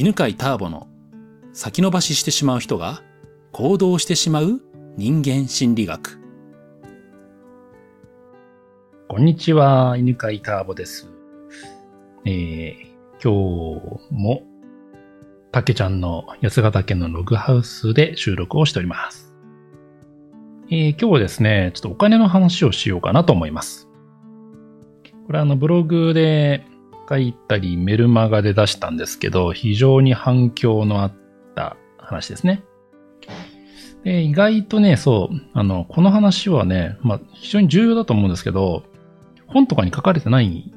犬飼ターボの先延ばししてしまう人が行動してしまう人間心理学。こんにちは、犬飼ターボです。えー、今日も、たけちゃんの八ヶ岳のログハウスで収録をしております。えー、今日はですね、ちょっとお金の話をしようかなと思います。これあのブログで書いたりメルマガで出したんですけど、非常に反響のあった話ですね。で意外とね、そう、あの、この話はね、まあ、非常に重要だと思うんですけど、本とかに書かれてない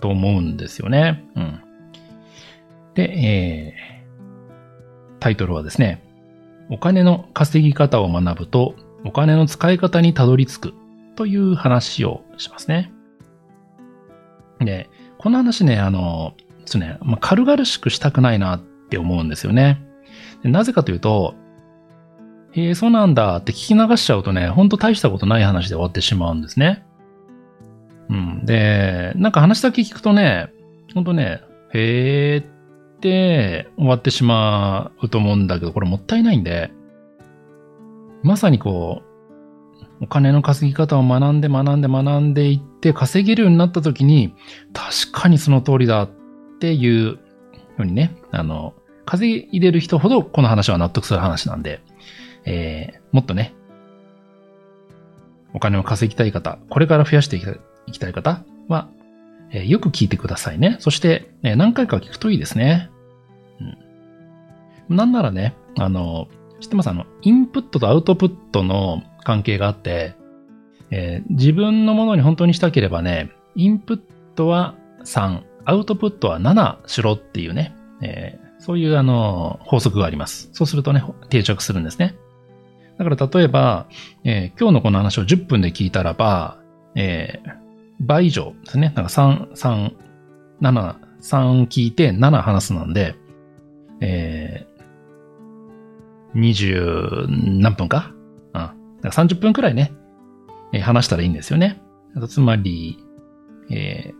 と思うんですよね。うん。で、えー、タイトルはですね、お金の稼ぎ方を学ぶと、お金の使い方にたどり着くという話をしますね。で、この話ね、あの、ですね、まあ、軽々しくしたくないなって思うんですよね。なぜかというと、えー、そうなんだって聞き流しちゃうとね、ほんと大したことない話で終わってしまうんですね。うん。で、なんか話だけ聞くとね、ほんとね、へーって終わってしまうと思うんだけど、これもったいないんで、まさにこう、お金の稼ぎ方を学んで学んで学んでいって稼げるようになった時に、確かにその通りだっていうようにね、あの、稼いでる人ほどこの話は納得する話なんで、えー、もっとね、お金を稼ぎたい方、これから増やしていきたい方は、えー、よく聞いてくださいね。そして、え何回か聞くといいですね。うん。なんならね、あの、知ってます？あの、インプットとアウトプットの関係があって、えー、自分のものに本当にしたければね、インプットは3、アウトプットは7しろっていうね、えー、そういうあの、法則があります。そうするとね、定着するんですね。だから例えば、えー、今日のこの話を10分で聞いたらば、えー、倍以上ですね。なんか3、3、7、3聞いて7話すなんで、えー、20何分かだから30分くらいね、えー、話したらいいんですよね。つまり、え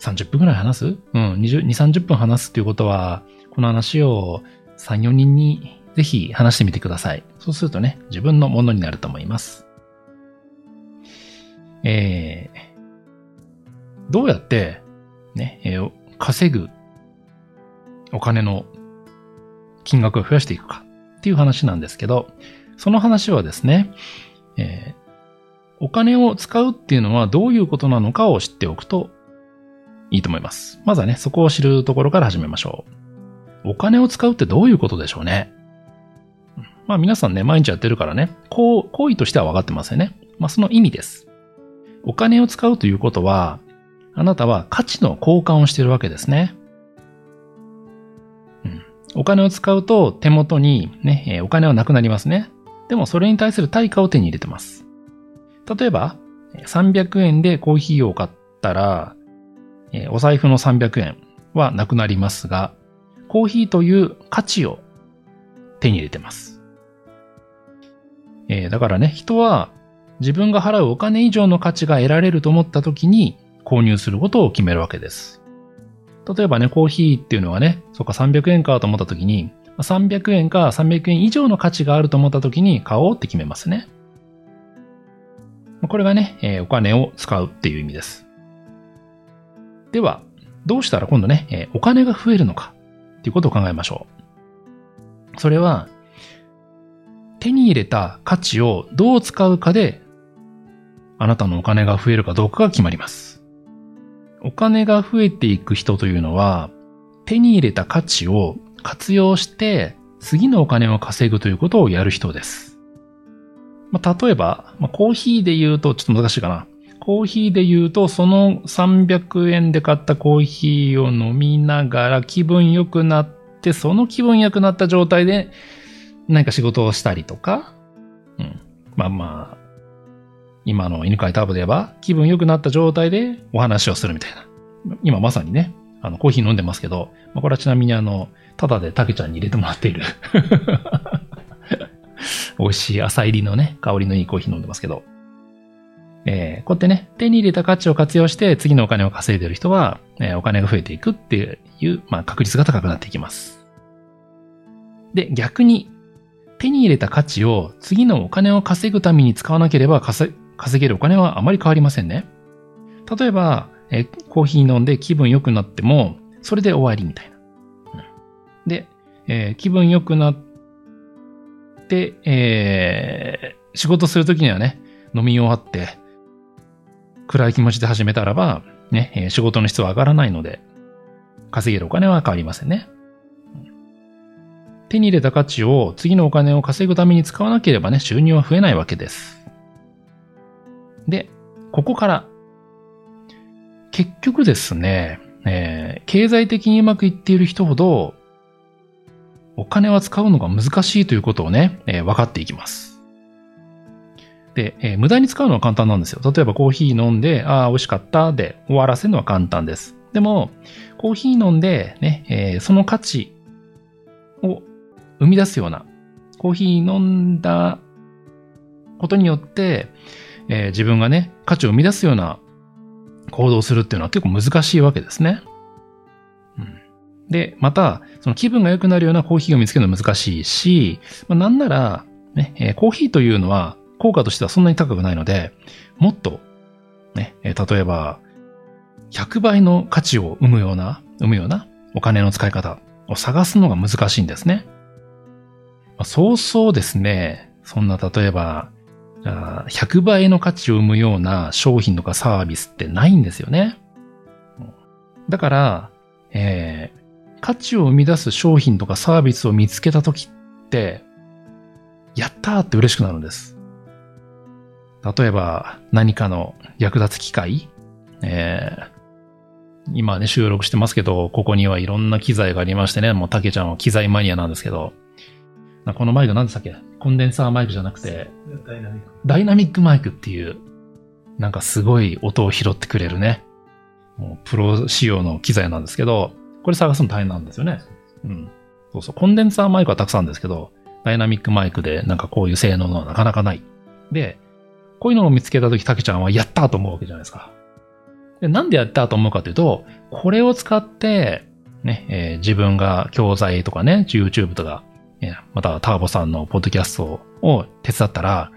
ー、30分くらい話す？うん、20、30分話すっていうことは、この話を3、4人にぜひ話してみてください。そうするとね、自分のものになると思います。えー、どうやって、ね、えー、稼ぐお金の金額を増やしていくかっていう話なんですけど、その話はですね、えー、お金を使うっていうのはどういうことなのかを知っておくといいと思います。まずはね、そこを知るところから始めましょう。お金を使うってどういうことでしょうね。まあ皆さんね、毎日やってるからね、こう、行為としては分かってますよね。まあその意味です。お金を使うということは、あなたは価値の交換をしているわけですね。うん。お金を使うと手元にね、お金はなくなりますね。でもそれに対する対価を手に入れてます。例えば、300円でコーヒーを買ったら、お財布の300円はなくなりますが、コーヒーという価値を手に入れてます。えー、だからね、人は自分が払うお金以上の価値が得られると思った時に購入することを決めるわけです。例えばね、コーヒーっていうのはね、そっか300円かと思った時に、300円か300円以上の価値があると思った時に買おうって決めますね。これがね、え、お金を使うっていう意味です。では、どうしたら今度ね、え、お金が増えるのかっていうことを考えましょう。それは、手に入れた価値をどう使うかで、あなたのお金が増えるかどうかが決まります。お金が増えていく人というのは、手に入れた価値を活用して次のお金を稼ぐということをやる人です。まあ、例えば、まあ、コーヒーで言うとちょっと難しいかな。コーヒーで言うと、その300円で買ったコーヒーを飲みながら気分良くなって、その気分良くなった状態で何か仕事をしたりとか、うん。まあまあ、今の犬飼ターボで言えば、気分良くなった状態でお話をするみたいな。今まさにね、あの、コーヒー飲んでますけど、まあ、これはちなみにあの、ただでたけちゃんに入れてもらっている 美味しい朝入りのね、香りのいいコーヒー飲んでますけど。えーこうやってね、手に入れた価値を活用して次のお金を稼いでる人は、えーお金が増えていくっていう、まあ、確率が高くなっていきます。で、逆に、手に入れた価値を次のお金を稼ぐために使わなければ稼稼げるお金はあまり変わりませんね。例えば、えコーヒー飲んで気分良くなっても、それで終わりみたいな。うんで、えー気分良くなって、えー仕事するときにはね、飲み終わって、暗い気持ちで始めたらば、ね、え仕事の質は上がらないので、稼げるお金は変わりませんね。手に入れた価値を次のお金を稼ぐために使わなければね、収入は増えないわけです。で、ここから、結局ですね、えー経済的にうまくいっている人ほど、お金は使うのが難しいということをね、えー分かっていきます。で、えー無駄に使うのは簡単なんですよ。例えばコーヒー飲んで、ああ、美味しかったで終わらせるのは簡単です。でも、コーヒー飲んで、ね、えーその価値を生み出すような、コーヒー飲んだことによって、えー自分がね、価値を生み出すような行動するっていうのは結構難しいわけですね。うんで、また、その気分が良くなるようなコーヒーを見つけるのは難しいし、まあ、なんなら、ね、えコーヒーというのは効果としてはそんなに高くないので、もっと、ね、え例えば、100倍の価値を生むような、生むようなお金の使い方を探すのが難しいんですね。まあ、そうそうですね、そんな例えば、100倍の価値を生むような商品とかサービスってないんですよね。だから、えー価値を生み出す商品とかサービスを見つけたときって、やったーって嬉しくなるんです。例えば、何かの役立つ機械、えー今ね、収録してますけど、ここにはいろんな機材がありましてね、もうたけちゃんは機材マニアなんですけど、このマイク何でしたっけ？コンデンサーマイクじゃなくて、ダイナミック。ダイナミックマイクっていう、なんかすごい音を拾ってくれるね、もうプロ仕様の機材なんですけど、これ探すの大変なんですよね。うん。そうそう。コンデンサーマイクはたくさんですけど、ダイナミックマイクでなんかこういう性能のはなかなかない。で、こういうのを見つけたとき、たけちゃんはやったーと思うわけじゃないですか。で、なんでやったーと思うかというと、これを使って、ね、えー自分が教材とかね、YouTube とか、えーまたターボさんのポッドキャストを手伝ったら、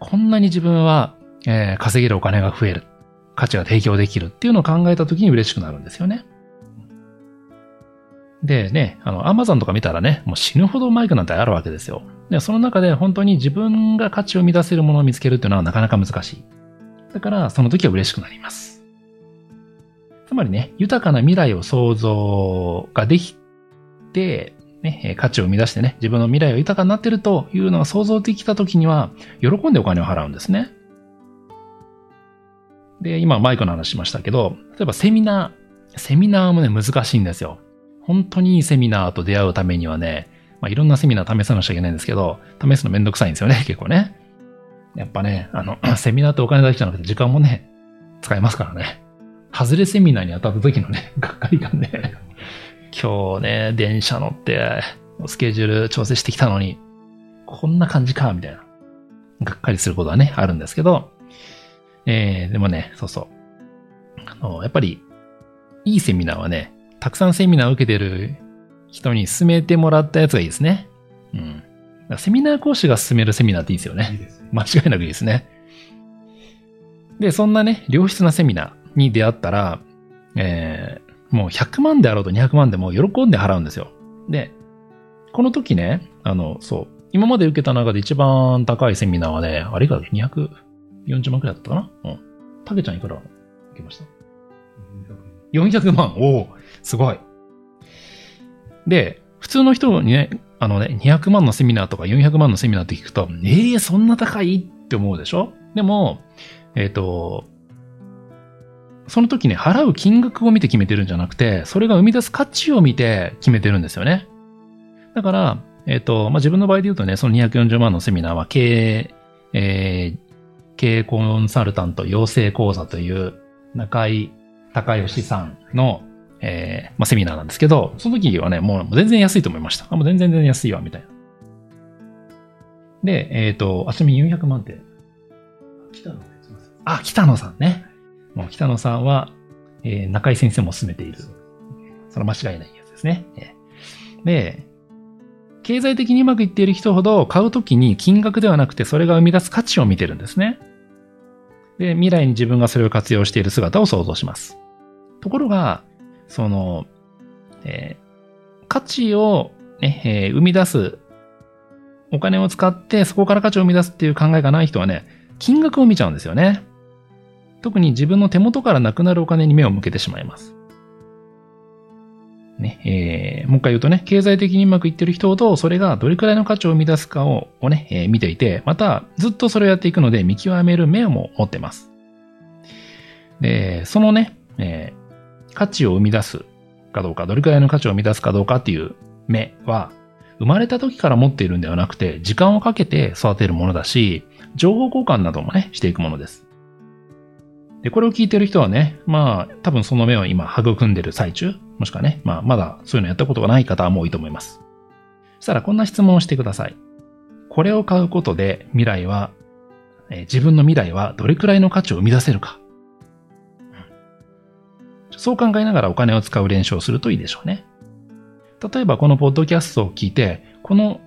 こんなに自分は、えー稼げるお金が増える。価値が提供できるっていうのを考えたときに嬉しくなるんですよね。でね、あの、Amazon とか見たらね、もう死ぬほどマイクなんてあるわけですよ。で、その中で本当に自分が価値を生み出せるものを見つけるっていうのはなかなか難しい。だから、その時は嬉しくなります。つまりね、豊かな未来を想像ができて、ね、価値を生み出してね、自分の未来が豊かになってるというのが想像できた時には、喜んでお金を払うんですね。で、今マイクの話しましたけど、例えばセミナー、セミナーもね、難しいんですよ。本当にいいセミナーと出会うためにはね、まあ、いろんなセミナー試さなきゃいけないんですけど、試すのめんどくさいんですよね、結構ね。やっぱね、あの、セミナーってお金だけじゃなくて時間もね、使えますからね。外れセミナーに当たった時のね、がっかり感ね。今日ね、電車乗って、スケジュール調整してきたのに、こんな感じか、みたいな。がっかりすることはね、あるんですけど、えー、でもね、そうそう。あの、やっぱり、いいセミナーはね、たくさんセミナーを受けてる人に勧めてもらったやつがいいですね。うん。セミナー講師が勧めるセミナーっていいですよねいい。ですね。間違いなくいいですね。で、そんなね、良質なセミナーに出会ったら、えー、もう100万であろうと200万でも喜んで払うんですよ。で、この時ね、あの、そう、今まで受けた中で一番高いセミナーはね、あれが240万くらいだったかな？うん。たけちゃんいくら受けました？400万。おおすごい。で、普通の人にね、あのね、200万のセミナーとか400万のセミナーって聞くと、ええそんな高い？って思うでしょ？でも、えっ、と、その時ね、払う金額を見て決めてるんじゃなくて、それが生み出す価値を見て決めてるんですよね。だから、えっ、と、まあ、自分の場合で言うとね、その240万のセミナーは経営、えー経営コンサルタント養成講座という中井高義さんの、えーまあ、セミナーなんですけど、その時はね、もう全然安いと思いました。あ、もう全然全然安いわ、みたいな。で、えっ、と、あ、ちなみに400万って、来たの？すいません。あ、北野さんね。北野さんは、えー中井先生も進めている。それは間違いないやつですね。で、経済的にうまくいっている人ほど買うときに金額ではなくてそれが生み出す価値を見てるんですね。で、未来に自分がそれを活用している姿を想像します。ところが、その、えー価値を、ねえー生み出す、お金を使ってそこから価値を生み出すっていう考えがない人はね、金額を見ちゃうんですよね。特に自分の手元からなくなるお金に目を向けてしまいます。ね、えーもう一回言うとね、経済的にうまくいってる人ほど、それがどれくらいの価値を生み出すかををね、えー見ていて、またずっとそれをやっていくので見極める目をも持ってます。で、そのね、えー価値を生み出すかどうか、どれくらいの価値を生み出すかどうかっていう目は、生まれた時から持っているんではなくて、時間をかけて育てるものだし、情報交換などもね、していくものです。で、これを聞いてる人はね、まあ、多分その目を今育んでる最中、もしくはね、まあ、まだそういうのやったことがない方はもう多いと思います。そしたらこんな質問をしてください。これを買うことで未来は、え自分の未来はどれくらいの価値を生み出せるか。そう考えながらお金を使う練習をするといいでしょうね。例えばこのポッドキャストを聞いて、この、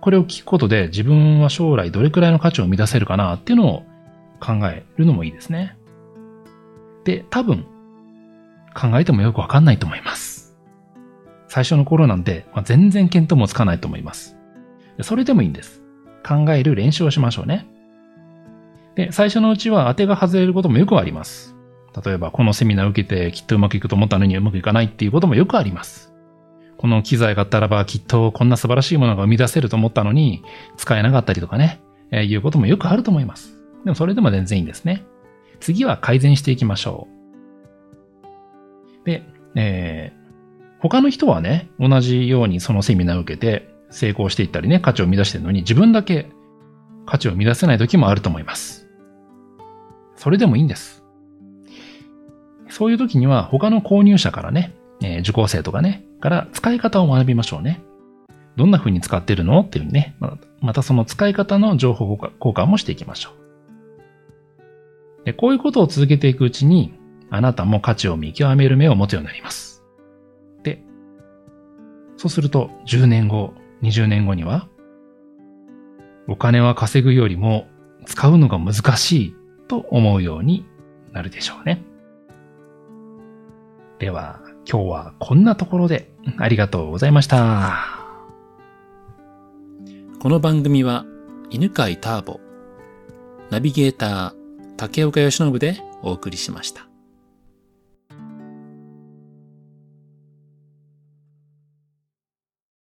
これを聞くことで自分は将来どれくらいの価値を生み出せるかなっていうのを考えるのもいいですね。で、多分、考えてもよくわかんないと思います。最初の頃なんて、まあ、全然見当もつかないと思います。それでもいいんです。考える練習をしましょうね。で、最初のうちは当てが外れることもよくあります。例えば、このセミナーを受けてきっとうまくいくと思ったのにうまくいかないっていうこともよくあります。この機材があったらばきっとこんな素晴らしいものが生み出せると思ったのに使えなかったりとかね、えーいうこともよくあると思います。でもそれでも全然いいんですね。次は改善していきましょう。で、えー他の人はね、同じようにそのセミナーを受けて成功していったりね、価値を生み出してるのに自分だけ価値を生み出せない時もあると思います。それでもいいんです。そういう時には他の購入者からね、えー受講生とかね、から使い方を学びましょうね。どんな風に使ってるの？っていうふうにね、またその使い方の情報交換もしていきましょう。で、こういうことを続けていくうちに、あなたも価値を見極める目を持つようになります。で、そうすると10年後、20年後には、お金は稼ぐよりも使うのが難しいと思うようになるでしょうね。では、今日はこんなところでありがとうございました。この番組は犬飼ターボ、ナビゲーター竹岡義信でお送りしました。